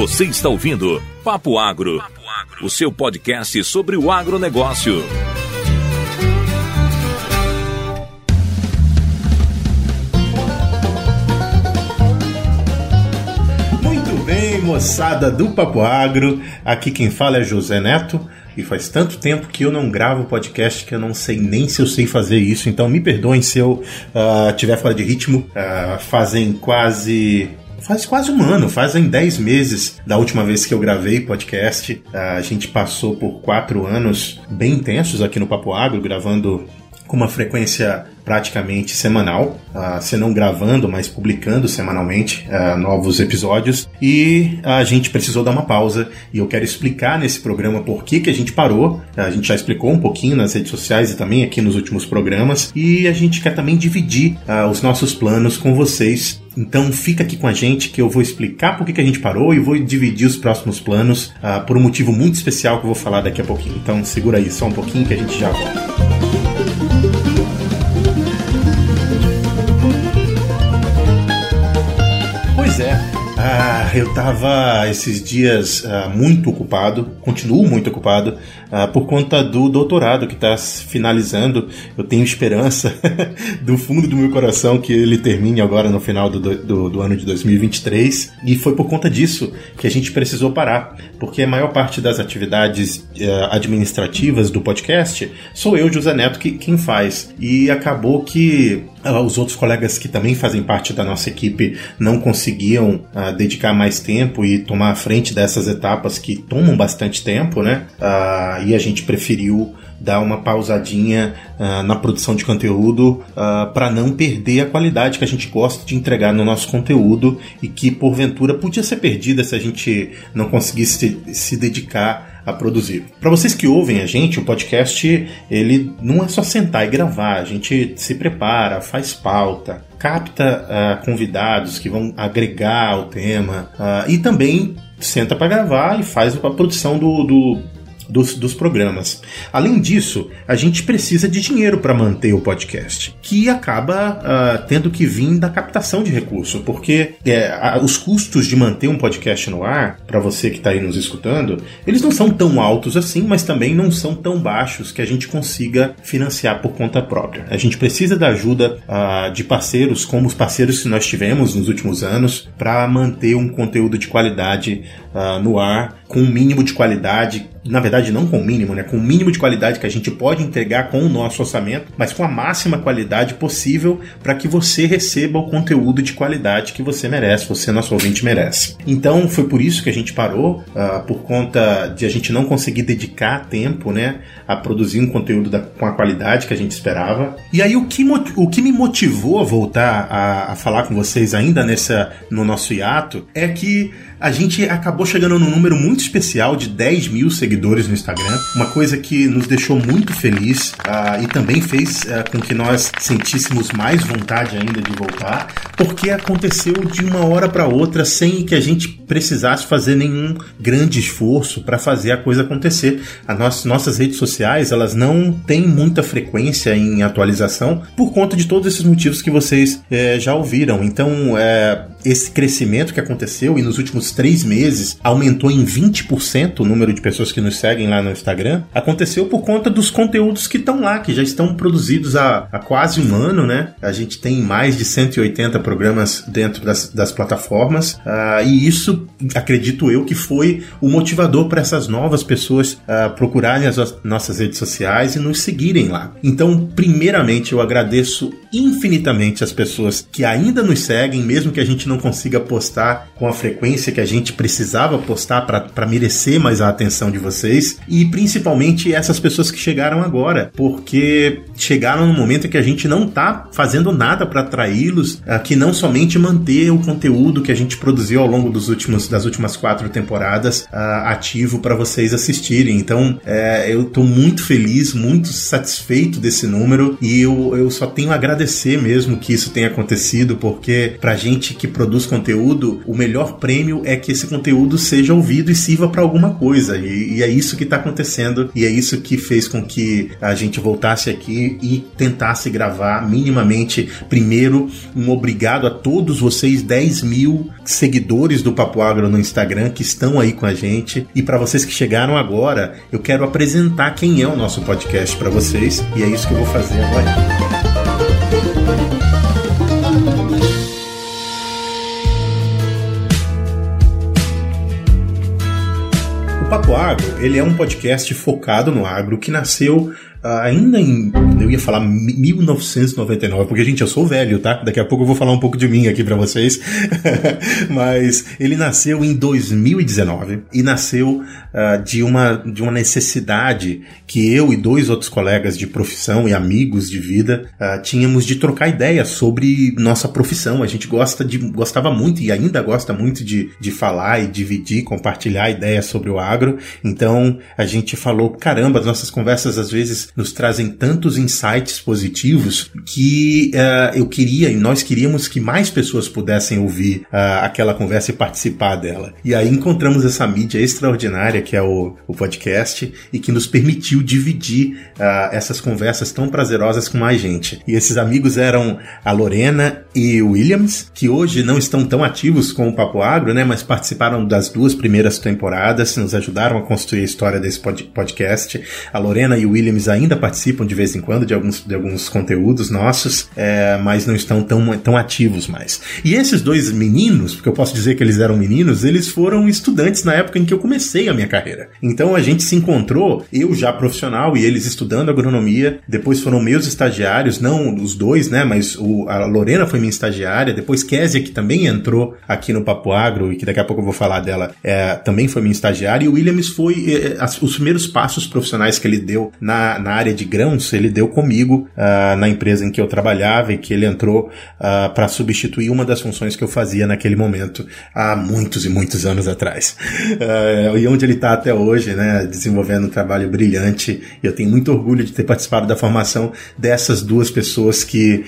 Você está ouvindo Papo Agro, o seu podcast sobre o agronegócio. Muito bem, moçada do Papo Agro. Aqui quem fala é José Neto. E faz tanto tempo que eu não gravo podcast que eu não sei nem se eu sei fazer isso. Então me perdoem se eu uh, tiver fora de ritmo. Uh, fazem quase faz quase um ano, fazem 10 meses da última vez que eu gravei podcast. A gente passou por quatro anos bem intensos aqui no Papo Agro, gravando com uma frequência praticamente semanal, uh, se não gravando, mas publicando semanalmente uh, novos episódios. E a gente precisou dar uma pausa e eu quero explicar nesse programa por que, que a gente parou. A gente já explicou um pouquinho nas redes sociais e também aqui nos últimos programas. E a gente quer também dividir uh, os nossos planos com vocês então fica aqui com a gente que eu vou explicar por que, que a gente parou e vou dividir os próximos planos por um motivo muito especial que eu vou falar daqui a pouquinho. Então segura aí só um pouquinho que a gente já volta. Ah, eu estava esses dias ah, muito ocupado, continuo muito ocupado, ah, por conta do doutorado que está finalizando. Eu tenho esperança do fundo do meu coração que ele termine agora no final do, do, do, ano de 2023. E foi por conta disso que a gente precisou parar, porque a maior parte das atividades ah, administrativas do podcast sou eu, José Neto, que, quem faz. E acabou que os outros colegas que também fazem parte da nossa equipe não conseguiam uh, dedicar mais tempo e tomar a frente dessas etapas que tomam bastante tempo, né? Uh, e a gente preferiu dar uma pausadinha na produção de conteúdo para não perder a qualidade que a gente gosta de entregar no nosso conteúdo e que porventura podia ser perdida se a gente não conseguisse se dedicar a produzir. Para vocês que ouvem a gente, o podcast ele não é só sentar e gravar, a gente se prepara, faz pauta, capta uh, convidados que vão agregar ao tema uh, e também senta para gravar e faz a produção do, do dos, dos programas. Além disso, a gente precisa de dinheiro para manter o podcast, que acaba uh, tendo que vir da captação de recurso, porque é, a, os custos de manter um podcast no ar, para você que está aí nos escutando, eles não são tão altos assim, mas também não são tão baixos que a gente consiga financiar por conta própria. A gente precisa da ajuda uh, de parceiros, como os parceiros que nós tivemos nos últimos anos, para manter um conteúdo de qualidade uh, no ar, com um mínimo de qualidade na verdade não com o mínimo, né, com o mínimo de qualidade que a gente pode entregar com o nosso orçamento, mas com a máxima qualidade possível para que você receba o conteúdo de qualidade que você merece, você nosso ouvinte merece. Então foi por isso que a gente parou, uh, por conta de a gente não conseguir dedicar tempo, né, a produzir um conteúdo da, com a qualidade que a gente esperava. E aí o que, o que me motivou a voltar a, a falar com vocês ainda nessa no nosso hiato é que a gente acabou chegando num número muito especial de 10 mil seguidores no Instagram, uma coisa que nos deixou muito feliz uh, e também fez uh, com que nós sentíssemos mais vontade ainda de voltar, porque aconteceu de uma hora para outra sem que a gente precisasse fazer nenhum grande esforço para fazer a coisa acontecer. As nossas redes sociais elas não têm muita frequência em atualização por conta de todos esses motivos que vocês eh, já ouviram. Então, é, esse crescimento que aconteceu e nos últimos três meses aumentou em 20% o número de pessoas que nos seguem lá no Instagram, aconteceu por conta dos conteúdos que estão lá, que já estão produzidos há, há quase um ano, né? A gente tem mais de 180 programas dentro das, das plataformas uh, e isso, acredito eu, que foi o motivador para essas novas pessoas uh, procurarem as nossas redes sociais e nos seguirem lá. Então, primeiramente, eu agradeço infinitamente as pessoas que ainda nos seguem, mesmo que a gente não consiga postar com a frequência que a gente precisava postar para merecer mais a atenção de vocês e principalmente essas pessoas que chegaram agora, porque chegaram no momento que a gente não tá fazendo nada para atraí-los, uh, que não somente manter o conteúdo que a gente produziu ao longo dos últimos das últimas quatro temporadas uh, ativo para vocês assistirem. Então, uh, eu estou muito feliz, muito satisfeito desse número e eu, eu só tenho a agradecer mesmo que isso tenha acontecido, porque pra gente que produz conteúdo, o melhor prêmio é que esse conteúdo seja ouvido e sirva para alguma coisa. E, e, é isso que está acontecendo e é isso que fez com que a gente voltasse aqui e tentasse gravar minimamente. Primeiro, um obrigado a todos vocês, 10 mil seguidores do Papo Agro no Instagram que estão aí com a gente. E para vocês que chegaram agora, eu quero apresentar quem é o nosso podcast para vocês e é isso que eu vou fazer agora. Papo Agro, ele é um podcast focado no agro que nasceu ainda em, eu ia falar 1999, porque gente, eu sou velho, tá? Daqui a pouco eu vou falar um pouco de mim aqui para vocês. Mas ele nasceu em 2019 e nasceu uh, de, uma, de uma necessidade que eu e dois outros colegas de profissão e amigos de vida uh, tínhamos de trocar ideias sobre nossa profissão. A gente gosta de, gostava muito e ainda gosta muito de, de falar e dividir, compartilhar ideias sobre o agro. Então a gente falou, caramba, as nossas conversas às vezes nos trazem tantos insights positivos que uh, eu queria e nós queríamos que mais pessoas pudessem ouvir uh, aquela conversa e participar dela. E aí encontramos essa mídia extraordinária que é o, o podcast e que nos permitiu dividir uh, essas conversas tão prazerosas com mais gente. E esses amigos eram a Lorena e Williams, que hoje não estão tão ativos com o Papo Agro, né, mas participaram das duas primeiras temporadas, nos ajudaram a construir a história desse podcast. A Lorena e o Williams ainda ainda participam de vez em quando de alguns, de alguns conteúdos nossos, é, mas não estão tão, tão ativos mais. E esses dois meninos, porque eu posso dizer que eles eram meninos, eles foram estudantes na época em que eu comecei a minha carreira. Então a gente se encontrou, eu já profissional e eles estudando agronomia, depois foram meus estagiários, não os dois, né, mas o, a Lorena foi minha estagiária, depois Késia, que também entrou aqui no Papo Agro e que daqui a pouco eu vou falar dela, é, também foi minha estagiária, e o Williams foi é, as, os primeiros passos profissionais que ele deu na, na área de grãos, ele deu comigo uh, na empresa em que eu trabalhava e que ele entrou uh, ah, para substituir uma das funções que eu fazia naquele momento há muitos e muitos anos atrás. Uh, e onde ele está até hoje, né, desenvolvendo um trabalho brilhante. Eu tenho muito orgulho de ter participado da formação dessas duas pessoas que,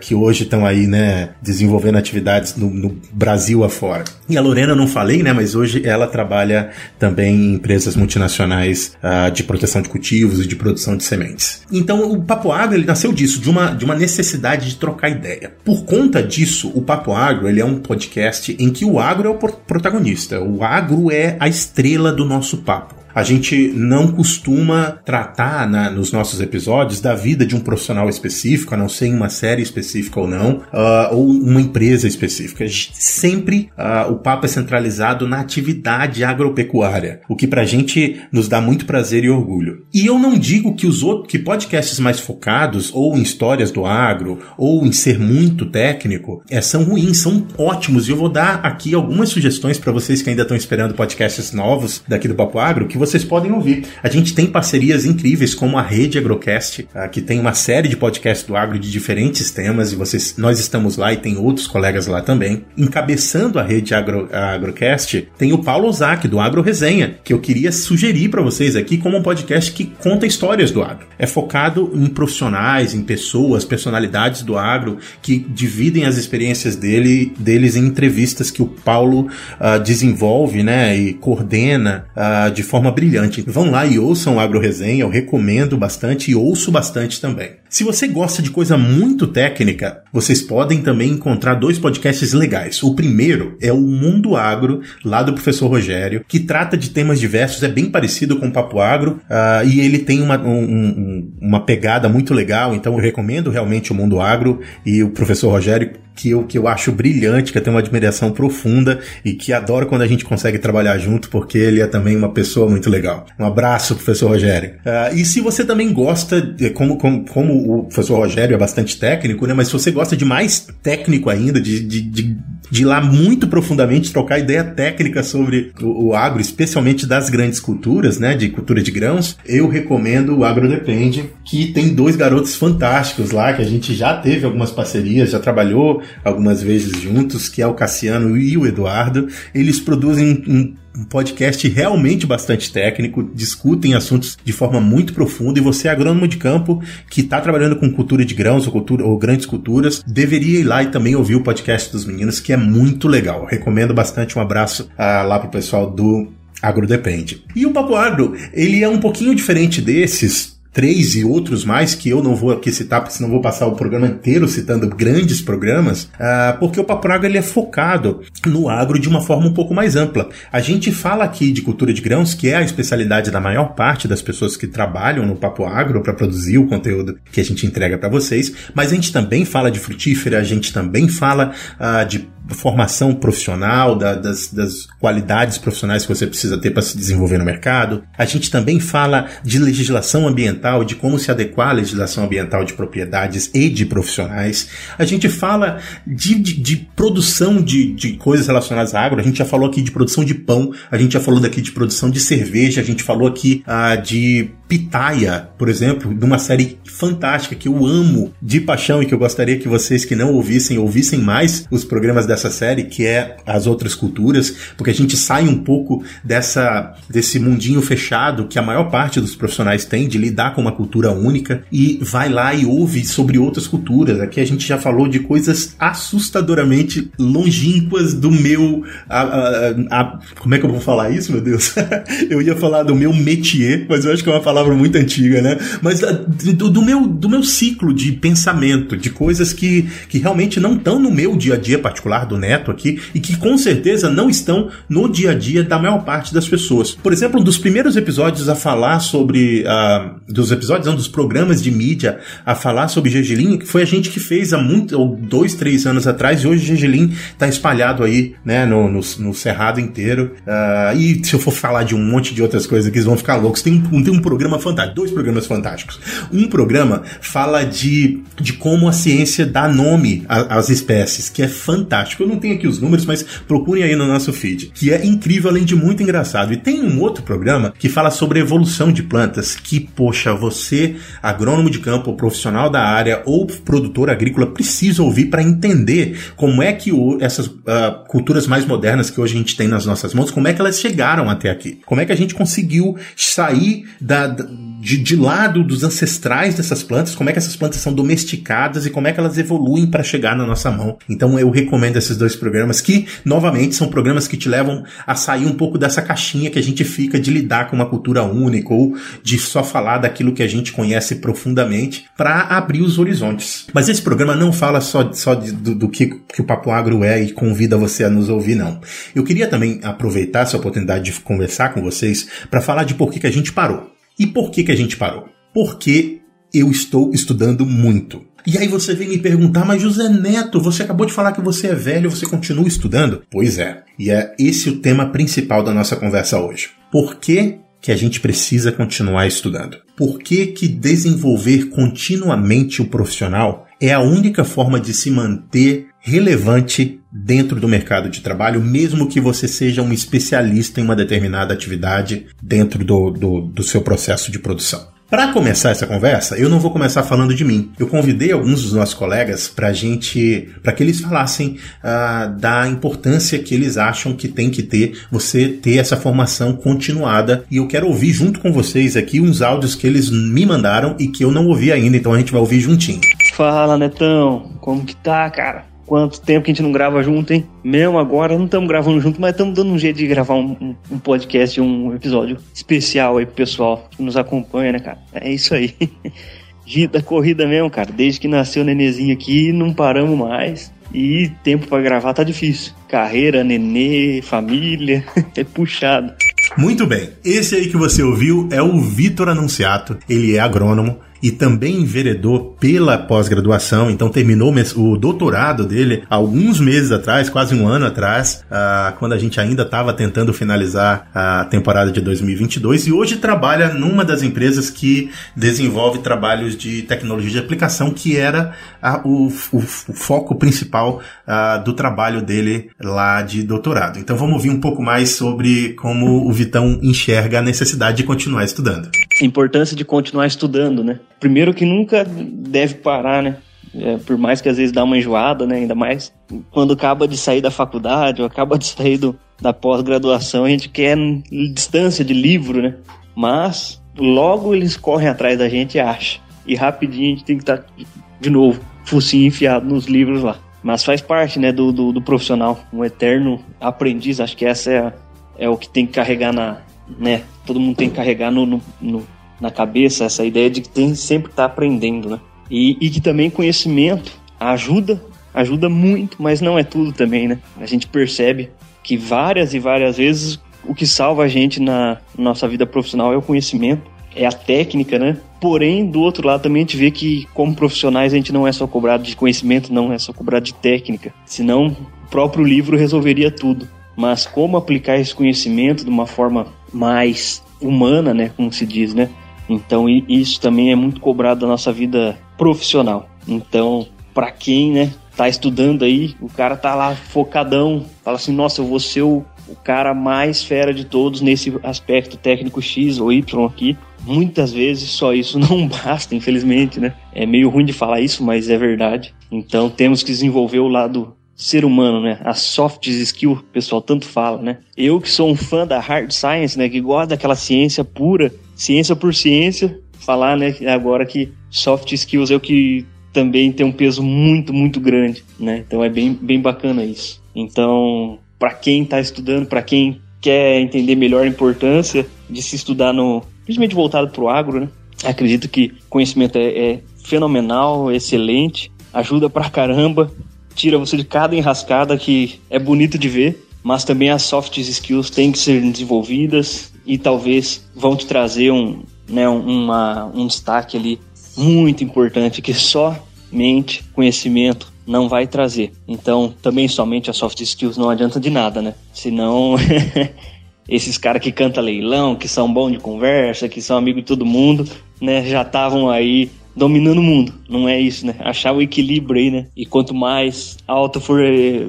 que hoje estão aí, né, desenvolvendo atividades no, no Brasil afora. E a Lorena não falei, né, mas hoje ela trabalha também em empresas multinacionais de proteção de cultivos e de produção de sementes. Então o Papo Agro ele nasceu disso, de uma, de uma necessidade de trocar ideia. Por conta disso, o Papo Agro ele é um podcast em que o agro é o protagonista. O agro é a estrela do nosso papo. A gente não costuma tratar na, nos nossos episódios da vida de um profissional específico, a não ser em uma série específica ou não, uh, ou uma empresa específica. Sempre uh, o papo é centralizado na atividade agropecuária, o que pra gente nos dá muito prazer e orgulho. E eu não digo que os outros, que podcasts mais focados, ou em histórias do agro, ou em ser muito técnico, é, são ruins, são ótimos. E eu vou dar aqui algumas sugestões para vocês que ainda estão esperando podcasts novos daqui do Papo Agro, que vocês podem ouvir. A gente tem parcerias incríveis como a Rede Agrocast, uh, que tem uma série de podcasts do agro de diferentes temas e vocês, nós estamos lá e tem outros colegas lá também. Encabeçando a Rede Agro, a Agrocast, tem o Paulo Ozaki do Agro Resenha, que eu queria sugerir para vocês aqui como um podcast que conta histórias do agro. É focado em profissionais, em pessoas, personalidades do agro que dividem as experiências dele, deles em entrevistas que o Paulo uh, desenvolve, né, e coordena uh, de forma brilhante. Vão lá e ouçam o Agro Resenha, eu recomendo bastante e ouço bastante também. Se você gosta de coisa muito técnica, vocês podem também encontrar dois podcasts legais. O primeiro é o Mundo Agro, lá do professor Rogério, que trata de temas diversos, é bem parecido com o Papo Agro, uh, e ele tem uma, um, um, uma pegada muito legal, então eu recomendo realmente o Mundo Agro e o professor Rogério que eu, que eu acho brilhante, que eu tenho uma admiração profunda e que adoro quando a gente consegue trabalhar junto, porque ele é também uma pessoa muito legal. Um abraço, professor Rogério. Uh, e se você também gosta, de, como, como, como o professor Rogério é bastante técnico, né? Mas se você gosta de mais técnico ainda, de, de, de, de ir lá muito profundamente trocar ideia técnica sobre o, o agro, especialmente das grandes culturas, né? De cultura de grãos, eu recomendo o Agro Depende, que tem dois garotos fantásticos lá, que a gente já teve algumas parcerias, já trabalhou algumas vezes juntos, que é o Cassiano e o Eduardo. Eles produzem um um podcast realmente bastante técnico, discutem assuntos de forma muito profunda e você agrônomo de campo que está trabalhando com cultura de grãos ou, cultura, ou grandes culturas, deveria ir lá e também ouvir o podcast dos meninos, que é muito legal. Recomendo bastante. Um abraço uh, lá pro pessoal do Agro Depende. E o Papo Agro, ele é um pouquinho diferente desses, três e outros mais que eu não vou aqui citar, porque senão vou passar o programa inteiro citando grandes programas, uh, porque o Papo Agro ele é focado no agro de uma forma um pouco mais ampla. A gente fala aqui de cultura de grãos, que é a especialidade da maior parte das pessoas que trabalham no Papo Agro para produzir o conteúdo que a gente entrega para vocês, mas a gente também fala de frutífera, a gente também fala uh, de formação profissional, da, das, das qualidades profissionais que você precisa ter para se desenvolver no mercado. A gente também fala de legislação ambiental, de como se adequar à legislação ambiental de propriedades e de profissionais. A gente fala de, de, de produção de, de coisas relacionadas à agro. A gente já falou aqui de produção de pão, a gente já falou daqui de produção de cerveja, a gente falou aqui ah, de pitaia, por exemplo, de uma série fantástica que eu amo de paixão e que eu gostaria que vocês que não ouvissem, ouvissem mais os programas dessa série, que é As Outras Culturas, porque a gente sai um pouco dessa desse mundinho fechado que a maior parte dos profissionais tem de lidar com uma cultura única e vai lá e ouve sobre outras culturas. Aqui a gente já falou de coisas assustadoramente longínquas do meu. A, a, a, como é que eu vou falar isso, meu Deus? eu ia falar do meu métier, mas eu acho que é uma palavra muito antiga, né? Mas do, do meu, do meu ciclo de pensamento, de coisas que, que realmente não estão no meu dia a dia particular do Neto aqui e que com certeza não estão no dia a dia da maior parte das pessoas. Por exemplo, um dos primeiros episódios a falar sobre. Uh, dos episódios, não, dos programas de mídia a falar sobre Gergelim, que foi a gente que fez há muito, ou dois, três anos atrás, e hoje Gergelim está espalhado aí, né, no, no, no Cerrado inteiro. Uh, e se eu for falar de um monte de outras coisas que eles vão ficar loucos, tem um, tem um programa fantástico, dois programas fantásticos. Um programa fala de, de como a ciência dá nome às espécies, que é fantástico. Eu não tenho aqui os números, mas procurem aí no nosso feed, que é incrível, além de muito engraçado. E tem um outro programa que fala sobre evolução de plantas, que, poxa, você, agrônomo de campo, profissional da área ou produtor agrícola, precisa ouvir para entender como é que o, essas uh, culturas mais modernas que hoje a gente tem nas nossas mãos, como é que elas chegaram até aqui. Como é que a gente conseguiu sair da, da de, de lado dos ancestrais dessas plantas, como é que essas plantas são domesticadas e como é que elas evoluem para chegar na nossa mão. Então eu recomendo esses dois programas que, novamente, são programas que te levam a sair um pouco dessa caixinha que a gente fica de lidar com uma cultura única ou de só falar daquilo que a gente conhece profundamente para abrir os horizontes. Mas esse programa não fala só, só de, do, do que, que o Papo Agro é e convida você a nos ouvir, não. Eu queria também aproveitar essa oportunidade de conversar com vocês para falar de por que, que a gente parou. E por que, que a gente parou? Porque eu estou estudando muito. E aí você vem me perguntar, mas José Neto, você acabou de falar que você é velho, você continua estudando? Pois é. E é esse o tema principal da nossa conversa hoje. Por que, que a gente precisa continuar estudando? Por que, que desenvolver continuamente o profissional é a única forma de se manter relevante dentro do mercado de trabalho, mesmo que você seja um especialista em uma determinada atividade dentro do, do, do seu processo de produção. Para começar essa conversa, eu não vou começar falando de mim. Eu convidei alguns dos nossos colegas para gente, para que eles falassem uh, da importância que eles acham que tem que ter você ter essa formação continuada. E eu quero ouvir junto com vocês aqui uns áudios que eles me mandaram e que eu não ouvi ainda, então a gente vai ouvir juntinho. Fala, Netão, como que tá, cara? Quanto tempo que a gente não grava junto, hein? Mesmo agora não estamos gravando junto, mas estamos dando um jeito de gravar um, um, podcast, um episódio especial aí pro pessoal que nos acompanha, né, cara? É isso aí. da corrida mesmo, cara. Desde que nasceu o nenenzinho aqui, não paramos mais. E tempo para gravar tá difícil. Carreira, nenê, família, é puxado. Muito bem. Esse aí que você ouviu é o Vitor Anunciato. Ele é agrônomo e também enveredou pela pós-graduação, então terminou o doutorado dele alguns meses atrás, quase um ano atrás, uh, quando a gente ainda estava tentando finalizar a temporada de 2022 e hoje trabalha numa das empresas que desenvolve trabalhos de tecnologia de aplicação, que era uh, o, o, o, foco principal uh, do trabalho dele lá de doutorado. Então vamos ouvir um pouco mais sobre como o Vitão enxerga a necessidade de continuar estudando. A importância de continuar estudando, né? Primeiro que nunca deve parar, né? É, por mais que às vezes dá uma enjoada, né? Ainda mais quando acaba de sair da faculdade ou acaba de sair do, da pós-graduação, a gente quer distância de livro, né? Mas logo eles correm atrás da gente e acham. E rapidinho a gente tem que estar tá, de novo, focinho enfiado nos livros lá. Mas faz parte, né, do, do, do profissional, um eterno aprendiz. Acho que essa é, é o que tem que carregar na, né? Todo mundo tem que carregar no, no, no na cabeça essa ideia de que tem sempre estar tá aprendendo, né? E, e que também conhecimento ajuda, ajuda muito, mas não é tudo também, né? A gente percebe que várias e várias vezes o que salva a gente na nossa vida profissional é o conhecimento, é a técnica, né? Porém, do outro lado também a gente vê que como profissionais a gente não é só cobrado de conhecimento, não é só cobrado de técnica. Senão o próprio livro resolveria tudo. Mas como aplicar esse conhecimento de uma forma mais humana, né, como se diz, né? Então isso também é muito cobrado da nossa vida profissional. Então, para quem, né, tá estudando aí, o cara tá lá focadão, fala assim, nossa, eu vou ser o, o cara mais fera de todos nesse aspecto técnico X ou Y aqui. Muitas vezes só isso não basta, infelizmente, né? É meio ruim de falar isso, mas é verdade. Então temos que desenvolver o lado ser humano, né? As soft skills, o pessoal tanto fala, né? Eu que sou um fã da hard science, né? Que gosta daquela ciência pura, ciência por ciência, falar, né? Agora que soft skills é o que também tem um peso muito, muito grande, né? Então é bem, bem bacana isso. Então, para quem está estudando, para quem quer entender melhor a importância de se estudar no, principalmente voltado para o agro, né? Acredito que conhecimento é, é fenomenal, excelente, ajuda pra caramba, tira você de cada enrascada que é bonito de ver, mas também as soft skills têm que ser desenvolvidas e talvez vão te trazer um, né, uma, um destaque ali muito importante que somente conhecimento não vai trazer. Então, também somente as soft skills não adianta de nada, né? Senão, esses caras que cantam leilão, que são bons de conversa, que são amigos de todo mundo, né, já estavam aí dominando o mundo. Não é isso, né? Achar o equilíbrio aí, né? E quanto mais alto for,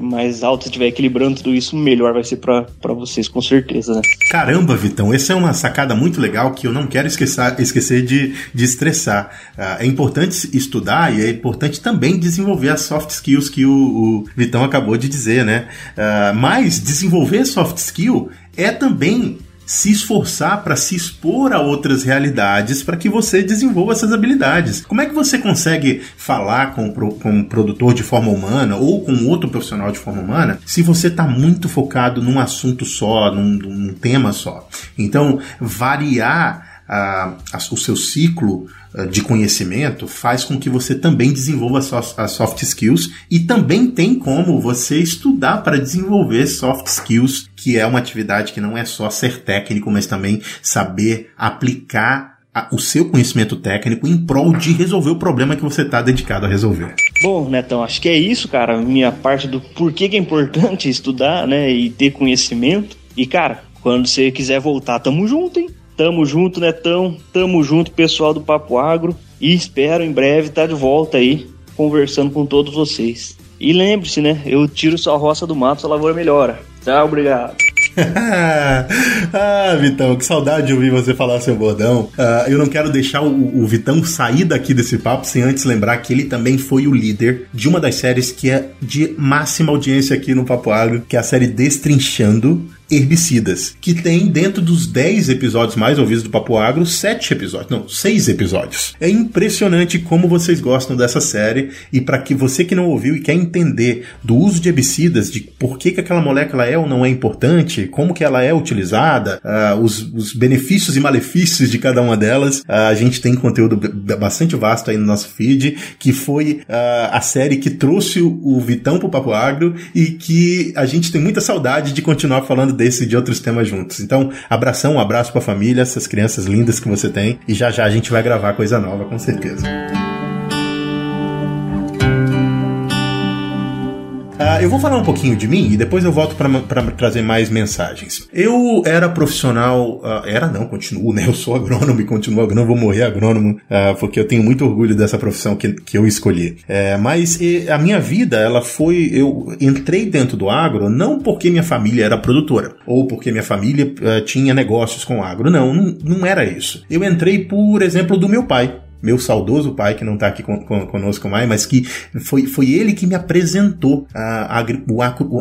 mais alto estiver equilibrando tudo isso, melhor vai ser para vocês, com certeza, né? Caramba, Vitão, essa é uma sacada muito legal que eu não quero esquecer, esquecer de, de estressar. Uh, é importante estudar e é importante também desenvolver as soft skills que o, o Vitão acabou de dizer, né? Uh, mas desenvolver soft skill é também se esforçar para se expor a outras realidades para que você desenvolva essas habilidades. Como é que você consegue falar com, com um produtor de forma humana ou com outro profissional de forma humana se você está muito focado num assunto só, num, num tema só? Então, variar a, a, o seu ciclo eh, de conhecimento faz com que você também desenvolva as soft skills e também tem como você estudar para desenvolver soft skills, que é uma atividade que não é só ser técnico, mas também saber aplicar o seu conhecimento técnico em prol de resolver o problema que você está dedicado a resolver. Bom, Netão, acho que é isso, cara. Minha parte do porquê que é importante estudar, né, e ter conhecimento. E, cara, quando você quiser voltar, tamo junto, hein? Tamo junto, Netão. Tamo junto, pessoal do Papo Agro. E espero em breve estar de volta aí, conversando com todos vocês. E lembre-se, né? Eu tiro sua roça do mato, sua lavoura melhora. Tchau, obrigado. ah, Vitão, que saudade de ouvir você falar seu bordão. Uh, eu não quero deixar o, o, Vitão sair daqui desse papo sem antes lembrar que ele também foi o líder de uma das séries que é de máxima audiência aqui no Papo Agro, que é a série Destrinchando herbicidas, que tem dentro dos 10 episódios mais ouvidos do Papo Agro, 7 episódios, não, 6 episódios. É impressionante como vocês gostam dessa série e para que você que não ouviu e quer entender do uso de herbicidas, de por que, que aquela molécula é ou não é importante, como que ela é utilizada, uh, os, os, benefícios e malefícios de cada uma delas, uh, a gente tem conteúdo bastante vasto aí no nosso feed, que foi uh, a série que trouxe o, o Vitão pro Papo Agro e que a gente tem muita saudade de continuar falando desse e de outros temas juntos. Então, abração, um abraço pra família, essas crianças lindas que você tem. E já já a gente vai gravar coisa nova, com certeza. Eu vou falar um pouquinho de mim e depois eu volto para trazer mais mensagens. Eu era profissional, uh, era não, continuo, né? Eu sou agrônomo e continuo agrônomo, vou morrer agrônomo, uh, porque eu tenho muito orgulho dessa profissão que, que eu escolhi. É, mas e, a minha vida, ela foi, eu entrei dentro do agro não porque minha família era produtora ou porque minha família tinha negócios com agro, não, não, não era isso. Eu entrei por exemplo do meu pai meu saudoso pai, que não está aqui con con conosco mais, mas que foi, foi ele que me apresentou a, a,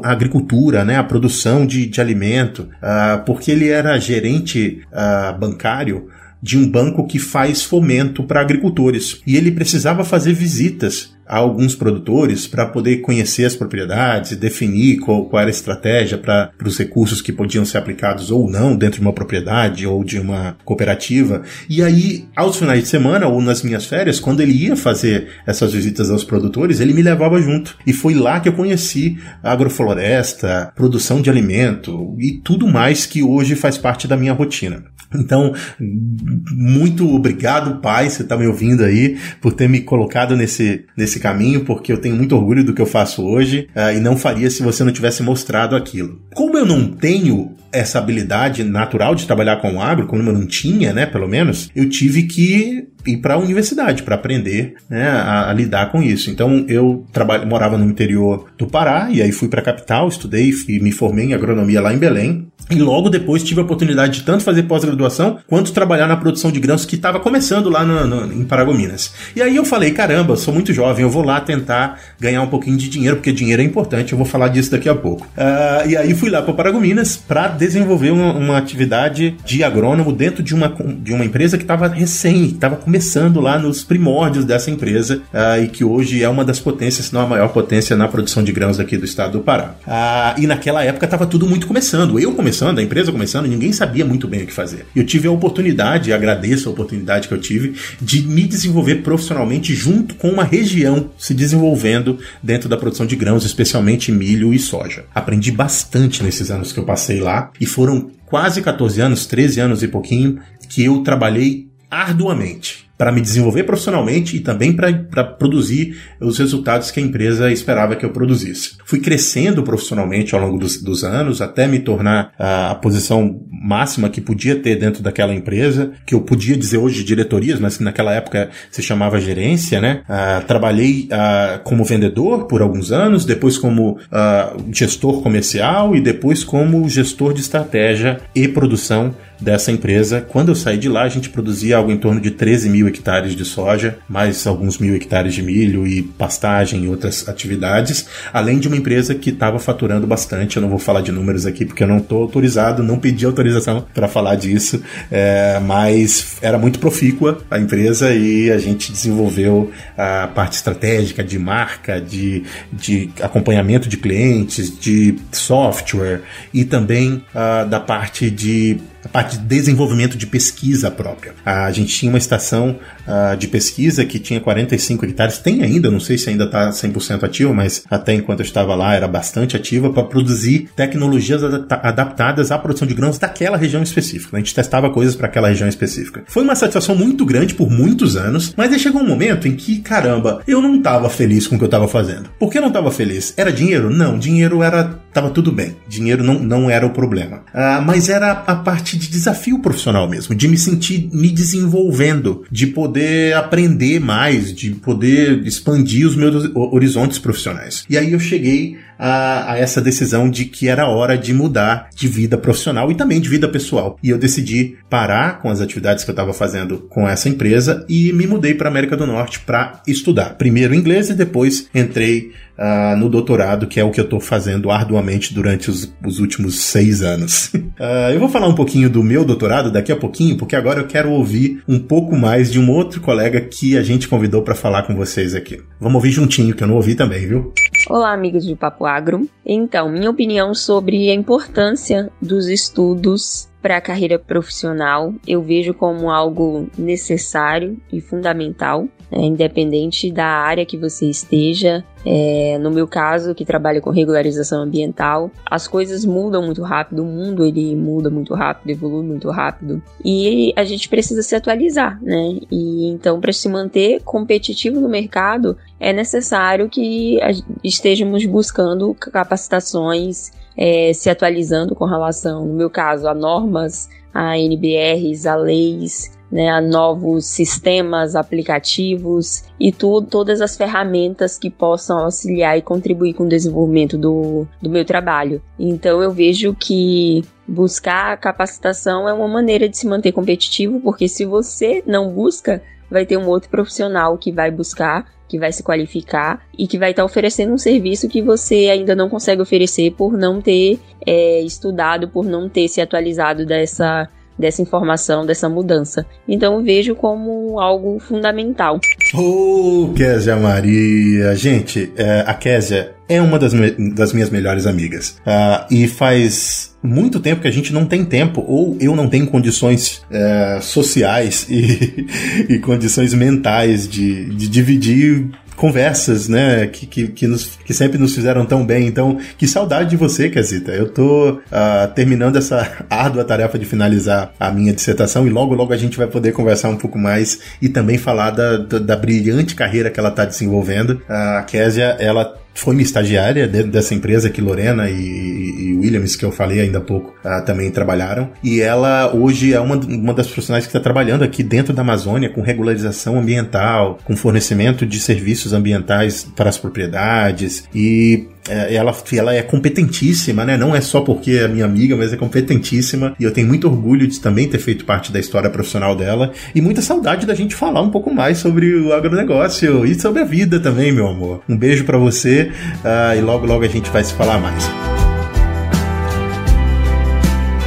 a agricultura, né, a produção de, de alimento, uh, porque ele era gerente uh, bancário de um banco que faz fomento para agricultores. E ele precisava fazer visitas a alguns produtores para poder conhecer as propriedades e definir qual, qual era a estratégia para os recursos que podiam ser aplicados ou não dentro de uma propriedade ou de uma cooperativa. E aí, aos finais de semana ou nas minhas férias, quando ele ia fazer essas visitas aos produtores, ele me levava junto. E foi lá que eu conheci agrofloresta, produção de alimento e tudo mais que hoje faz parte da minha rotina. Então, muito obrigado, pai, você está me ouvindo aí, por ter me colocado nesse, nesse caminho, porque eu tenho muito orgulho do que eu faço hoje uh, e não faria se você não tivesse mostrado aquilo. Como eu não tenho essa habilidade natural de trabalhar com o agro, como eu não tinha, né, pelo menos, eu tive que ir para a universidade para aprender né, a, a, lidar com isso. Então eu trabalho, morava no interior do Pará e aí fui para a capital, estudei e me formei em agronomia lá em Belém. E logo depois tive a oportunidade de tanto fazer pós-graduação quanto trabalhar na produção de grãos que estava começando lá no, no, em Paragominas. E aí eu falei, caramba, sou muito jovem, eu vou lá tentar ganhar um pouquinho de dinheiro, porque dinheiro é importante, eu vou falar disso daqui a pouco. Uh, e aí fui lá para Paragominas para desenvolver uma, uma, atividade de agrônomo dentro de uma, de uma empresa que estava recém, estava começando lá nos primórdios dessa empresa uh, e que hoje é uma das potências, se não a maior potência na produção de grãos aqui do estado do Pará. Uh, e naquela época estava tudo muito começando. Eu começando, a empresa começando, ninguém sabia muito bem o que fazer. Eu tive a oportunidade, agradeço a oportunidade que eu tive, de me desenvolver profissionalmente junto com uma região se desenvolvendo dentro da produção de grãos, especialmente milho e soja. Aprendi bastante nesses anos que eu passei lá e foram quase 14 anos, 13 anos e pouquinho, que eu trabalhei arduamente para me desenvolver profissionalmente e também para produzir os resultados que a empresa esperava que eu produzisse. Fui crescendo profissionalmente ao longo dos, dos anos até me tornar a, a, posição máxima que podia ter dentro daquela empresa, que eu podia dizer hoje diretorias, mas que naquela época se chamava gerência, né? Uh, trabalhei uh, como vendedor por alguns anos, depois como gestor comercial e depois como gestor de estratégia e produção dessa empresa. Quando eu saí de lá, a gente produzia algo em torno de 13 mil hectares de soja, mais alguns mil hectares de milho e pastagem e outras atividades, além de uma empresa que estava faturando bastante. Eu não vou falar de números aqui porque eu não estou autorizado, não pedi autorização para falar disso, é, mas era muito profícua a empresa e a gente desenvolveu a parte estratégica de marca, de, de acompanhamento de clientes, de software e também uh, da parte de a parte de desenvolvimento de pesquisa própria. A gente tinha uma estação uh, de pesquisa que tinha 45 hectares, tem ainda, não sei se ainda está 100% ativa, mas até enquanto eu estava lá era bastante ativa para produzir tecnologias adaptadas à produção de grãos daquela região específica. A gente testava coisas para aquela região específica. Foi uma satisfação muito grande por muitos anos, mas aí chegou um momento em que, caramba, eu não estava feliz com o que eu estava fazendo. Por que eu não estava feliz? Era dinheiro? Não, dinheiro era tava tudo bem. Dinheiro não, não era o problema. Uh, mas era a parte de desafio profissional mesmo, de me sentir me desenvolvendo, de poder aprender mais, de poder expandir os meus horizontes profissionais. E aí eu cheguei a, a, essa decisão de que era hora de mudar de vida profissional e também de vida pessoal. E eu decidi parar com as atividades que eu estava fazendo com essa empresa e me mudei para América do Norte para estudar. Primeiro inglês e depois entrei uh, no doutorado, que é o que eu estou fazendo arduamente durante os, os últimos seis anos. uh, eu vou falar um pouquinho do meu doutorado daqui a pouquinho, porque agora eu quero ouvir um pouco mais de um outro colega que a gente convidou para falar com vocês aqui. Vamos ouvir juntinho, que eu não ouvi também, viu? Olá, amigos de Papo Agro. Então, minha opinião sobre a importância dos estudos para a carreira profissional, eu vejo como algo necessário e fundamental, né, independente da área que você esteja. É, no meu caso, que trabalho com regularização ambiental, as coisas mudam muito rápido, o mundo ele muda muito rápido, evolui muito rápido e a gente precisa se atualizar, né? E então, para se manter competitivo no mercado, é necessário que estejamos buscando capacitações é, se atualizando com relação, no meu caso, a normas, a NBRs, a leis, né, a novos sistemas, aplicativos e tu, todas as ferramentas que possam auxiliar e contribuir com o desenvolvimento do, do meu trabalho. Então eu vejo que buscar capacitação é uma maneira de se manter competitivo, porque se você não busca, vai ter um outro profissional que vai buscar que vai se qualificar e que vai estar tá oferecendo um serviço que você ainda não consegue oferecer por não ter é, estudado, por não ter se atualizado dessa dessa informação, dessa mudança. Então eu vejo como algo fundamental. Ô, oh, Késia Maria! Gente, é, a Késia é uma das, me das minhas melhores amigas. Uh, e faz muito tempo que a gente não tem tempo, ou eu não tenho condições uh, sociais e, e, condições mentais de, de dividir conversas, né, que, que, que, nos, que, sempre nos fizeram tão bem. Então, que saudade de você, Casita. Eu tô uh, terminando essa árdua tarefa de finalizar a minha dissertação e logo, logo a gente vai poder conversar um pouco mais e também falar da, da, da brilhante carreira que ela está desenvolvendo. A Késia, ela foi minha estagiária dentro dessa empresa que Lorena e, e, Williams, que eu falei ainda há pouco, uh, também trabalharam. E ela hoje é uma, uma das profissionais que está trabalhando aqui dentro da Amazônia com regularização ambiental, com fornecimento de serviços ambientais para as propriedades e é, ela, ela é competentíssima, né? Não é só porque é minha amiga, mas é competentíssima. E eu tenho muito orgulho de também ter feito parte da história profissional dela. E muita saudade da gente falar um pouco mais sobre o agronegócio e sobre a vida também, meu amor. Um beijo para você uh, e logo, logo a gente vai se falar mais.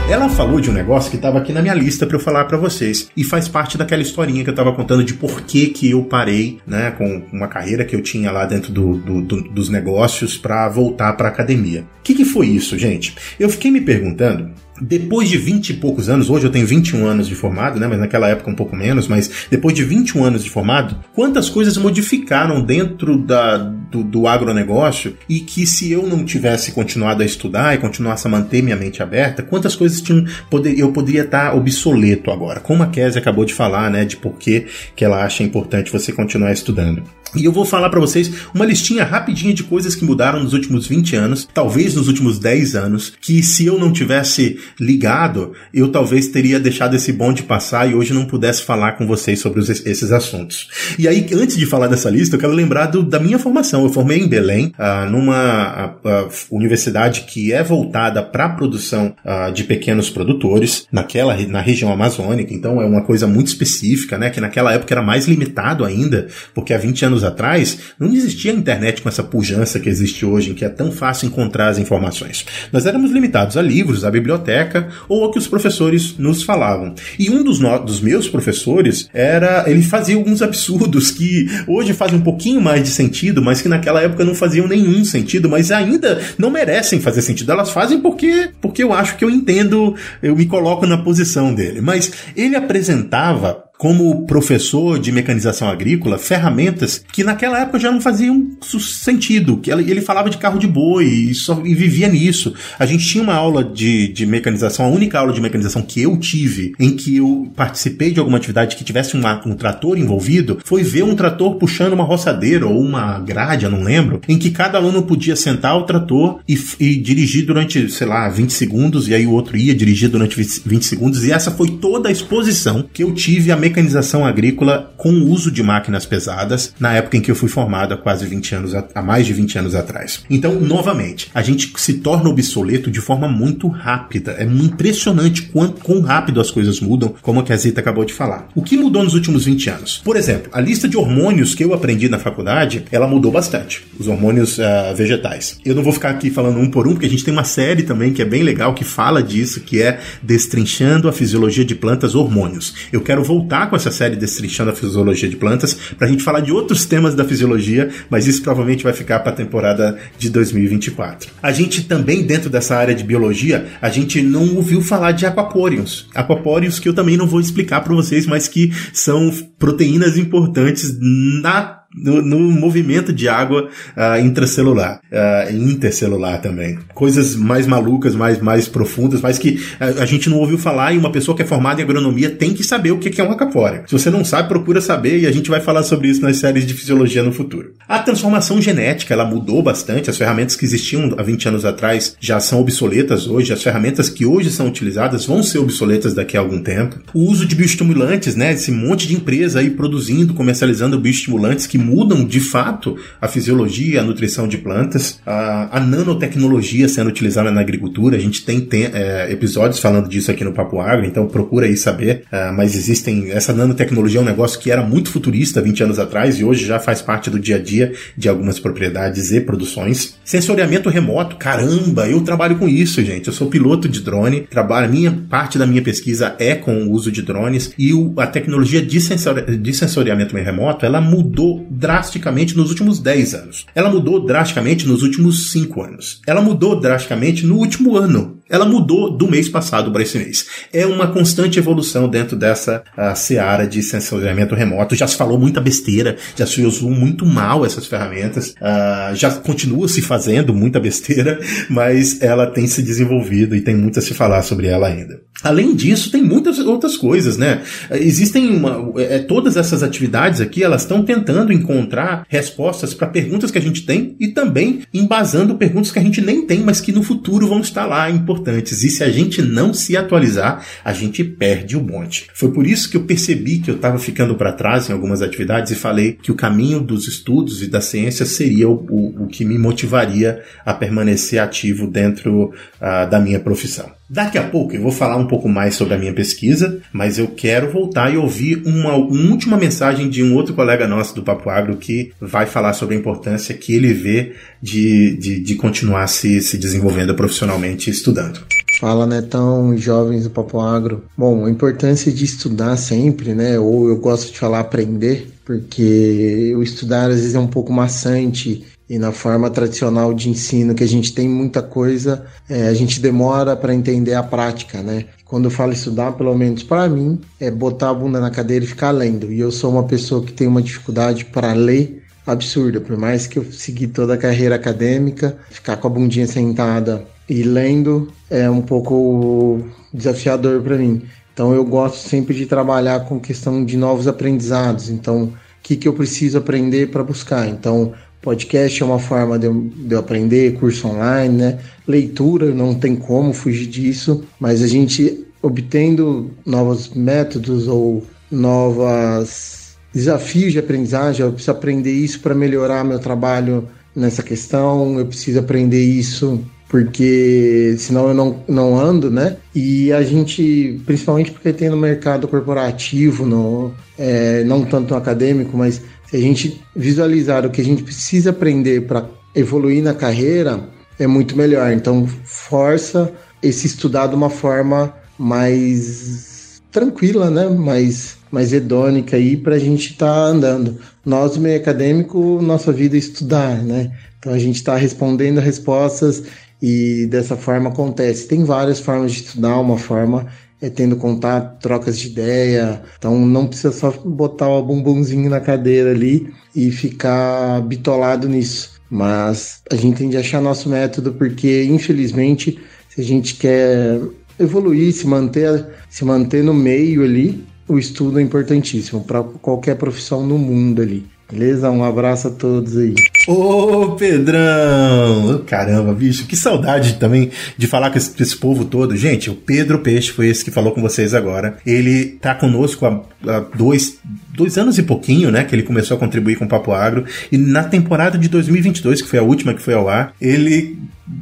Ela falou de um negócio que estava aqui na minha lista para eu falar para vocês e faz parte daquela historinha que eu estava contando de por que que eu parei, né, com uma carreira que eu tinha lá dentro do, do, do, dos negócios para voltar para academia. O que, que foi isso, gente? Eu fiquei me perguntando depois de 20 e poucos anos, hoje eu tenho 21 anos de formado, né? Mas naquela época um pouco menos, mas depois de 21 anos de formado, quantas coisas modificaram dentro da, do, do agronegócio e que se eu não tivesse continuado a estudar e continuasse a manter minha mente aberta, quantas coisas tinham, poder, eu poderia estar obsoleto agora. Como a Kézia acabou de falar, né? De por que, que ela acha importante você continuar estudando. E eu vou falar para vocês uma listinha rapidinha de coisas que mudaram nos últimos 20 anos, talvez nos últimos 10 anos, que se eu não tivesse ligado, eu talvez teria deixado esse bonde passar e hoje não pudesse falar com vocês sobre os, esses assuntos. E aí, antes de falar dessa lista, eu quero lembrar do, da minha formação. Eu formei em Belém, uh, numa uh, uh, universidade que é voltada para a produção de pequenos produtores, naquela, na região amazônica, então é uma coisa muito específica, né, que naquela época era mais limitado ainda, porque há 20 anos atrás, não existia a internet com essa pujança que existe hoje, em que é tão fácil encontrar as informações. Nós éramos limitados a livros, a biblioteca ou ao que os professores nos falavam. E um dos, dos meus professores era, ele fazia alguns absurdos que hoje fazem um pouquinho mais de sentido, mas que naquela época não faziam nenhum sentido, mas ainda não merecem fazer sentido. Elas fazem porque, porque eu acho que eu entendo, eu me coloco na posição dele. Mas ele apresentava como professor de mecanização agrícola ferramentas que naquela época já não faziam sentido. Que ele falava de carro de boi e, só, e vivia nisso. A gente tinha uma aula de, de mecanização, a única aula de mecanização que eu tive, em que eu participei de alguma atividade que tivesse uma, um trator envolvido, foi ver um trator puxando uma roçadeira ou uma grade, eu não lembro, em que cada aluno podia sentar o trator e, e dirigir durante, sei lá, 20 segundos, e aí o outro ia dirigir durante 20, 20 segundos, e essa foi toda a exposição que eu tive a mecanização agrícola com o uso de máquinas pesadas na época em que eu fui formado há quase 20 anos, há mais de 20 anos atrás. Então, novamente, a gente se torna obsoleto de forma muito rápida. É impressionante quão, quão rápido as coisas mudam, como a que a Zita acabou de falar. O que mudou nos últimos 20 anos? Por exemplo, a lista de hormônios que eu aprendi na faculdade, ela mudou bastante. Os hormônios uh, vegetais. Eu não vou ficar aqui falando um por um, porque a gente tem uma série também que é bem legal que fala disso, que é Destrinchando a Fisiologia de Plantas Hormônios. Eu quero voltar voltar com essa série Destrinchando a Fisiologia de Plantas para a gente falar de outros temas da fisiologia, mas isso provavelmente vai ficar para a temporada de 2024. A gente também, dentro dessa área de biologia, a gente não ouviu falar de aquapórios. Aquapórios que eu também não vou explicar para vocês, mas que são proteínas importantes na no, no, movimento de água uh, intracelular, uh, intercelular também. Coisas mais malucas, mais, mais profundas, mas que a, a, gente não ouviu falar e uma pessoa que é formada em agronomia tem que saber o que é uma capória. Se você não sabe, procura saber e a gente vai falar sobre isso nas séries de fisiologia no futuro. A transformação genética, ela mudou bastante, as ferramentas que existiam há 20 anos atrás já são obsoletas hoje, as ferramentas que hoje são utilizadas vão ser obsoletas daqui a algum tempo. O uso de bioestimulantes, né, esse monte de empresa aí produzindo, comercializando bioestimulantes que mudam de fato a fisiologia, a nutrição de plantas, a, a nanotecnologia sendo utilizada na agricultura. A gente tem, tem é, episódios falando disso aqui no Papo Agro, então procura aí saber. É, mas existem. Essa nanotecnologia é um negócio que era muito futurista 20 anos atrás e hoje já faz parte do dia a dia de algumas propriedades e produções. Sensoriamento remoto, caramba, eu trabalho com isso, gente. Eu sou piloto de drone, trabalho, minha parte da minha pesquisa é com o uso de drones e o, a tecnologia de, sensori, de sensoriamento remoto, ela mudou drasticamente nos últimos 10 anos. Ela mudou drasticamente nos últimos 5 anos. Ela mudou drasticamente no último ano ela mudou do mês passado para esse mês. É uma constante evolução dentro dessa uh, seara de sensoriamento remoto. Já se falou muita besteira, já se usou muito mal essas ferramentas, uh, já continua se fazendo muita besteira, mas ela tem se desenvolvido e tem muito a se falar sobre ela ainda. Além disso, tem muitas outras coisas, né? Existem uma, é, todas essas atividades aqui, elas estão tentando encontrar respostas para perguntas que a gente tem e também embasando perguntas que a gente nem tem, mas que no futuro vão estar lá importantes importantes. E se a gente não se atualizar, a gente perde o monte. Foi por isso que eu percebi que eu estava ficando para trás em algumas atividades e falei que o caminho dos estudos e da ciência seria o, o, o que me motivaria a permanecer ativo dentro uh, da minha profissão. Daqui a pouco eu vou falar um pouco mais sobre a minha pesquisa, mas eu quero voltar e ouvir uma, uma, última mensagem de um outro colega nosso do Papo Agro que vai falar sobre a importância que ele vê de, de, de continuar se, se desenvolvendo profissionalmente estudando. Fala Netão, jovens do Papo Agro. Bom, a importância de estudar sempre, né? Ou eu gosto de falar aprender, porque o estudar às vezes é um pouco maçante e na forma tradicional de ensino que a gente tem muita coisa, é, a gente demora para entender a prática, né? Quando eu falo estudar, pelo menos para mim, é botar a bunda na cadeira e ficar lendo. E eu sou uma pessoa que tem uma dificuldade para ler absurda, por mais que eu segui toda a carreira acadêmica, ficar com a bundinha sentada e lendo é um pouco desafiador para mim. Então eu gosto sempre de trabalhar com questão de novos aprendizados. Então, o que, que eu preciso aprender para buscar? Então, Podcast é uma forma de de eu, aprender, curso online, né? Leitura, não tem como fugir disso, mas a gente obtendo novos métodos ou novos desafios de aprendizagem, eu preciso aprender isso para melhorar meu trabalho nessa questão, eu preciso aprender isso porque senão eu não, não ando, né? E a gente, principalmente porque tem no mercado corporativo, no, é, não tanto no acadêmico, mas se a gente visualizar o que a gente precisa aprender para evoluir na carreira, é muito melhor. Então, força esse estudar de uma forma mais tranquila, né? Mais, mais hedônica aí para a gente estar tá andando. Nós, meio acadêmico, nossa vida é estudar, né? Então a gente está respondendo respostas e dessa forma acontece. Tem várias formas de estudar, uma forma é tendo contato, trocas de ideia. Então não precisa só botar o bumbumzinho na cadeira ali e ficar bitolado nisso. Mas a gente tem de achar nosso método porque, infelizmente, se a gente quer evoluir, se manter, se manter no meio ali, o estudo é importantíssimo para qualquer profissão no mundo ali. Beleza? Um abraço a todos aí. Ô, Pedrão! Caramba, bicho, que saudade também de falar com esse, esse, povo todo. Gente, o Pedro Peixe foi esse que falou com vocês agora. Ele tá conosco há, há dois, dois anos e pouquinho, né? Que ele começou a contribuir com o Papo Agro. E na temporada de 2022, que foi a última que foi ao ar, ele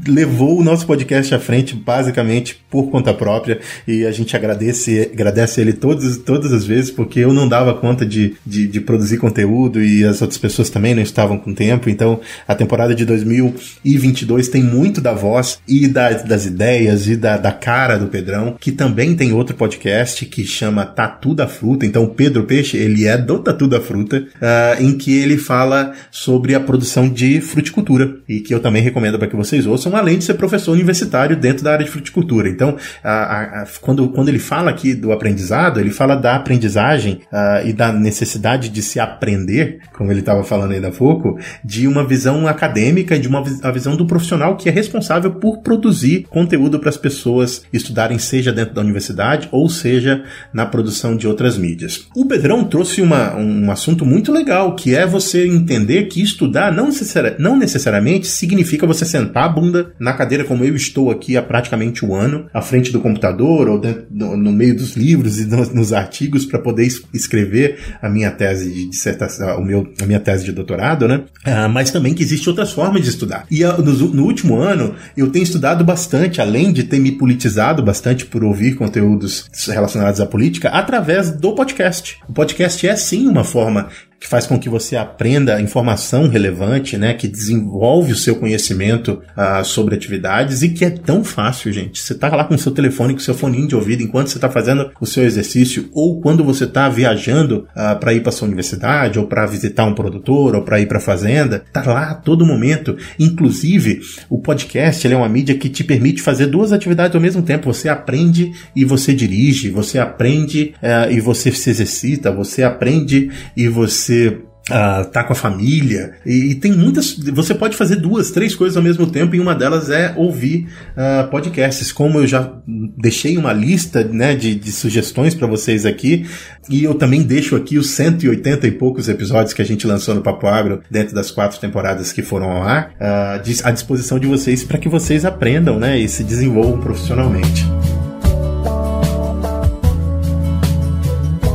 levou o nosso podcast à frente basicamente por conta própria e a gente agradece, agradece ele todas, todas as vezes porque eu não dava conta de, de, de, produzir conteúdo e as outras pessoas também não estavam com tempo, então a temporada de 2022 tem muito da voz e da, das ideias e da, da cara do Pedrão, que também tem outro podcast que chama Tatu da Fruta, então Pedro Peixe, ele é do Tatu da Fruta, uh, em que ele fala sobre a produção de fruticultura e que eu também recomendo para que vocês ouçam, além de ser professor universitário dentro da área de fruticultura. Então, a, a, quando, quando ele fala aqui do aprendizado, ele fala da aprendizagem uh, e da necessidade de se aprender, como ele estava falando ainda há pouco, de de uma visão acadêmica, de uma a visão do profissional que é responsável por produzir conteúdo para as pessoas estudarem, seja dentro da universidade ou seja na produção de outras mídias. O Pedrão trouxe uma, um assunto muito legal, que é você entender que estudar não, necessari não necessariamente significa você sentar a bunda na cadeira como eu estou aqui há praticamente um ano, à frente do computador ou dentro, no, no meio dos livros e nos, nos artigos para poder es escrever a minha tese de dissertação, o meu, a minha tese de doutorado, né? Ah, mas também que existem outras formas de estudar. E ah, no, no último ano eu tenho estudado bastante, além de ter me politizado bastante por ouvir conteúdos relacionados à política, através do podcast. O podcast é sim uma forma que faz com que você aprenda informação relevante, né, que desenvolve o seu conhecimento uh, sobre atividades e que é tão fácil, gente. Você tá lá com o seu telefone, com o seu foninho de ouvido enquanto você está fazendo o seu exercício ou quando você está viajando uh, para ir para sua universidade ou para visitar um produtor ou para ir para fazenda, tá lá a todo momento. Inclusive, o podcast é uma mídia que te permite fazer duas atividades ao mesmo tempo. Você aprende e você dirige, você aprende uh, e você se exercita, você aprende e você você Uh, tá com a família e, e, tem muitas. Você pode fazer duas, três coisas ao mesmo tempo e uma delas é ouvir uh, podcasts. Como eu já deixei uma lista né, de, de sugestões para vocês aqui e eu também deixo aqui os 180 e poucos episódios que a gente lançou no Papo Agro dentro das quatro temporadas que foram ao ar uh, à disposição de vocês para que vocês aprendam né, e se desenvolvam profissionalmente.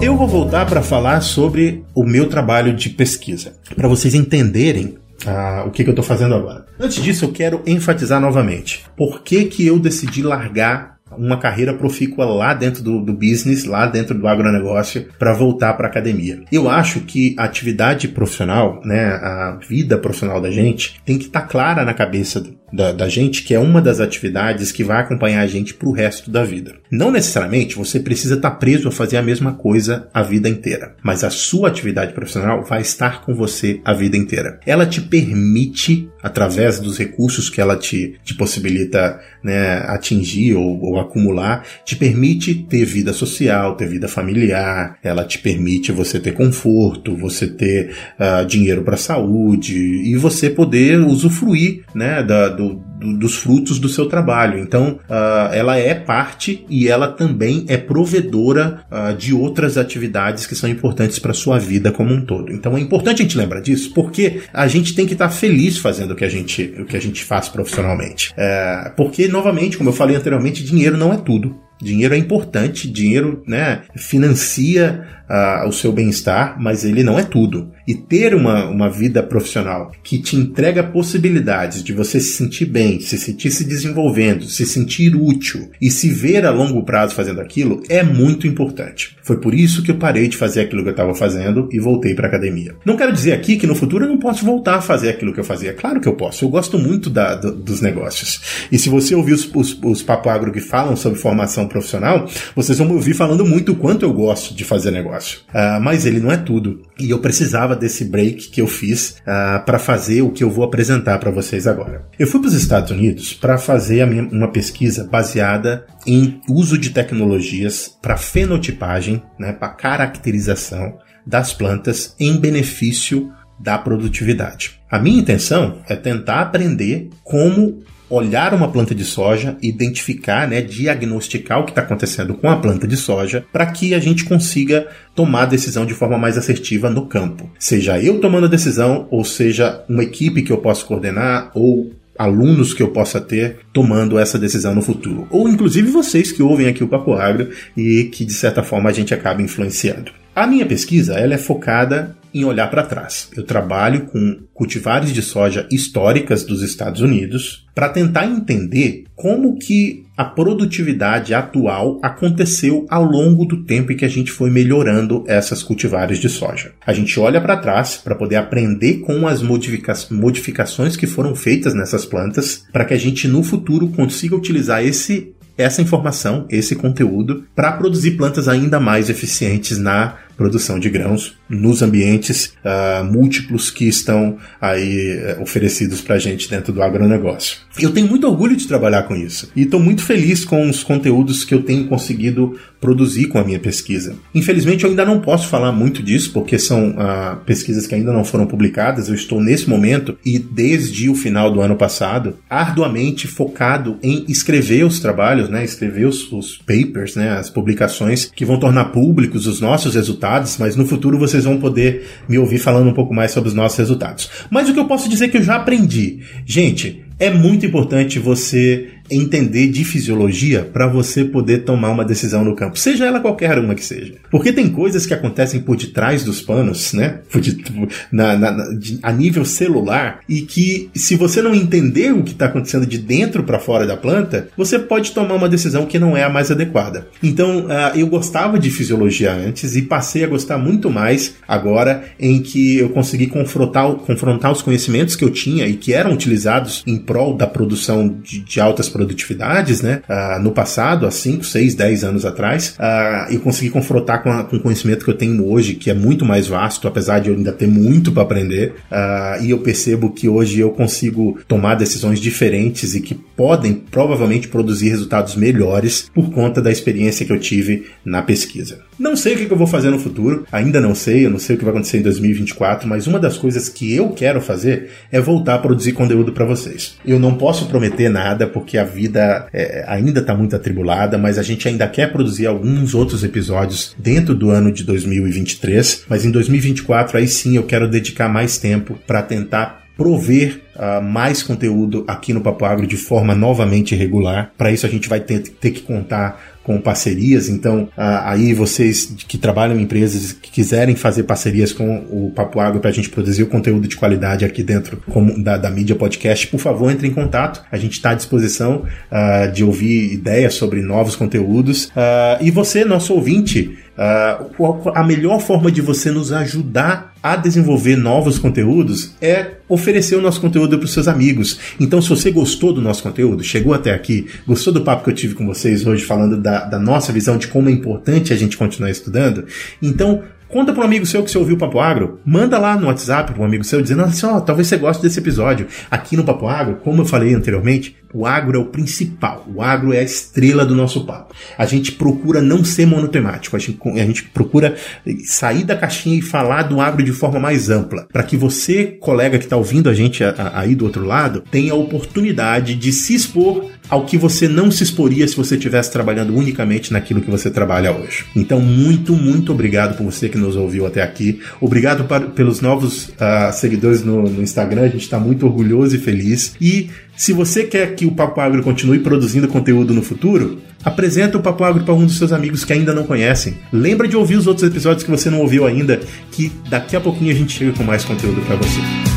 Eu vou voltar para falar sobre o meu trabalho de pesquisa, para vocês entenderem ah, o que, que eu estou fazendo agora. Antes disso, eu quero enfatizar novamente por que, que eu decidi largar uma carreira profícua lá dentro do, do business, lá dentro do agronegócio, para voltar para a academia. Eu acho que a atividade profissional, né, a vida profissional da gente, tem que estar tá clara na cabeça da, da, gente que é uma das atividades que vai acompanhar a gente para o resto da vida. Não necessariamente você precisa estar tá preso a fazer a mesma coisa a vida inteira, mas a sua atividade profissional vai estar com você a vida inteira. Ela te permite, através dos recursos que ela te, te possibilita né, atingir ou, ou acumular, te permite ter vida social, ter vida familiar, ela te permite você ter conforto, você ter uh, dinheiro para saúde e você poder usufruir né, da, do, do, dos frutos do seu trabalho. Então, uh, ela é parte e ela também é provedora uh, de outras atividades que são importantes para sua vida como um todo. Então, é importante a gente lembrar disso, porque a gente tem que estar tá feliz fazendo o que a gente, o que a gente faz profissionalmente. É, porque, novamente, como eu falei anteriormente, dinheiro não é tudo. Dinheiro é importante, dinheiro né, financia uh, o seu bem-estar, mas ele não é tudo. E ter uma, uma vida profissional que te entrega possibilidades de você se sentir bem, se sentir se desenvolvendo, se sentir útil e se ver a longo prazo fazendo aquilo é muito importante. Foi por isso que eu parei de fazer aquilo que eu estava fazendo e voltei para academia. Não quero dizer aqui que no futuro eu não posso voltar a fazer aquilo que eu fazia. Claro que eu posso. Eu gosto muito da, do, dos negócios. E se você ouvir os, os, os papo agro que falam sobre formação profissional, vocês vão me ouvir falando muito o quanto eu gosto de fazer negócio. Uh, mas ele não é tudo. E eu precisava desse break que eu fiz uh, ah, para fazer o que eu vou apresentar para vocês agora. Eu fui para os Estados Unidos para fazer minha, uma pesquisa baseada em uso de tecnologias para fenotipagem, né, para caracterização das plantas em benefício da produtividade. A minha intenção é tentar aprender como olhar uma planta de soja, identificar, né, diagnosticar o que está acontecendo com a planta de soja, para que a gente consiga tomar a decisão de forma mais assertiva no campo. Seja eu tomando a decisão, ou seja uma equipe que eu posso coordenar, ou alunos que eu possa ter tomando essa decisão no futuro. Ou inclusive vocês que ouvem aqui o Papo Agro e que de certa forma a gente acaba influenciando. A minha pesquisa ela é focada em olhar para trás. Eu trabalho com cultivares de soja históricas dos Estados Unidos para tentar entender como que a produtividade atual aconteceu ao longo do tempo em que a gente foi melhorando essas cultivares de soja. A gente olha para trás para poder aprender com as modifica modificações que foram feitas nessas plantas para que a gente no futuro consiga utilizar esse essa informação, esse conteúdo, para produzir plantas ainda mais eficientes na produção de grãos nos ambientes uh, múltiplos que estão aí uh, oferecidos para a gente dentro do agronegócio. Eu tenho muito orgulho de trabalhar com isso e estou muito feliz com os conteúdos que eu tenho conseguido produzir com a minha pesquisa. Infelizmente, eu ainda não posso falar muito disso, porque são uh, pesquisas que ainda não foram publicadas. Eu estou nesse momento e desde o final do ano passado, arduamente focado em escrever os trabalhos, né, escrever os, os papers, né, as publicações que vão tornar públicos os nossos resultados, mas no futuro vocês vão poder me ouvir falando um pouco mais sobre os nossos resultados. Mas o que eu posso dizer que eu já aprendi. Gente, é muito importante você entender de fisiologia para você poder tomar uma decisão no campo, seja ela qualquer uma que seja. Porque tem coisas que acontecem por detrás dos panos, né? Na, na, de, a nível celular, e que se você não entender o que está acontecendo de dentro para fora da planta, você pode tomar uma decisão que não é a mais adequada. Então, uh, eu gostava de fisiologia antes e passei a gostar muito mais agora em que eu consegui confrontar, confrontar os conhecimentos que eu tinha e que eram utilizados em prol da produção de, de altas produtividades, né? Uh, no passado, há 5, 6, 10 anos atrás, uh, eu consegui confrontar com, a, com o conhecimento que eu tenho hoje, que é muito mais vasto, apesar de eu ainda ter muito para aprender. Uh, e eu percebo que hoje eu consigo tomar decisões diferentes e que podem provavelmente produzir resultados melhores por conta da experiência que eu tive na pesquisa. Não sei o que eu vou fazer no futuro, ainda não sei, eu não sei o que vai acontecer em 2024, mas uma das coisas que eu quero fazer é voltar a produzir conteúdo para vocês. Eu não posso prometer nada porque a vida é, ainda está muito atribulada, mas a gente ainda quer produzir alguns outros episódios dentro do ano de 2023, mas em 2024 aí sim eu quero dedicar mais tempo para tentar prover uh, mais conteúdo aqui no Papo Agro de forma novamente regular. Para isso a gente vai ter, ter que contar com parcerias. Então, aí vocês que trabalham em empresas que quiserem fazer parcerias com o Papo Agro para a gente produzir o conteúdo de qualidade aqui dentro da, da mídia podcast, por favor, entre em contato. A gente está à disposição uh, de ouvir ideias sobre novos conteúdos. Uh, e você, nosso ouvinte, Uh, a melhor forma de você nos ajudar a desenvolver novos conteúdos é oferecer o nosso conteúdo para os seus amigos. Então, se você gostou do nosso conteúdo, chegou até aqui, gostou do papo que eu tive com vocês hoje falando da, da nossa visão de como é importante a gente continuar estudando, então Conta para um amigo seu que você ouviu o Papo Agro. Manda lá no WhatsApp para um amigo seu dizendo assim: ó, oh, talvez você goste desse episódio. Aqui no Papo Agro, como eu falei anteriormente, o agro é o principal. O agro é a estrela do nosso papo. A gente procura não ser monotemático. A gente, a gente procura sair da caixinha e falar do agro de forma mais ampla. Para que você, colega que está ouvindo a gente aí do outro lado, tenha a oportunidade de se expor ao que você não se exporia se você estivesse trabalhando unicamente naquilo que você trabalha hoje. Então, muito, muito obrigado por você que nos ouviu até aqui. Obrigado para, pelos novos uh, seguidores no, no Instagram. A gente está muito orgulhoso e feliz. E se você quer que o Papo Agro continue produzindo conteúdo no futuro, apresenta o Papo Agro para um dos seus amigos que ainda não conhecem. Lembra de ouvir os outros episódios que você não ouviu ainda, que daqui a pouquinho a gente chega com mais conteúdo para você.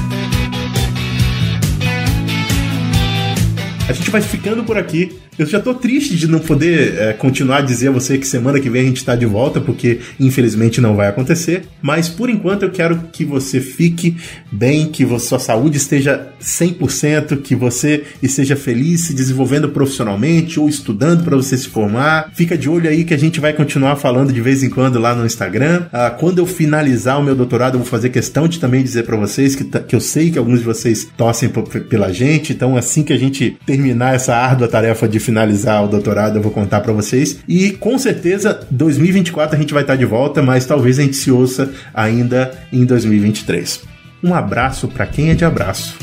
A gente vai ficando por aqui. Eu já tô triste de não poder é, continuar a dizer a você que semana que vem a gente tá de volta, porque infelizmente não vai acontecer. Mas por enquanto eu quero que você fique bem, que sua saúde esteja 100%, que você esteja feliz se desenvolvendo profissionalmente ou estudando para você se formar. Fica de olho aí que a gente vai continuar falando de vez em quando lá no Instagram. Ah, quando eu finalizar o meu doutorado, eu vou fazer questão de também dizer para vocês que, que eu sei que alguns de vocês torcem pela gente. Então, assim que a gente terminar essa árdua tarefa de finalizar o doutorado, eu vou contar para vocês. E com certeza, 2024 a gente vai estar de volta, mas talvez a gente se ouça ainda em 2023. Um abraço para quem é de abraço.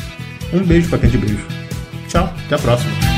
Um beijo para quem é de beijo. Tchau, até a próxima.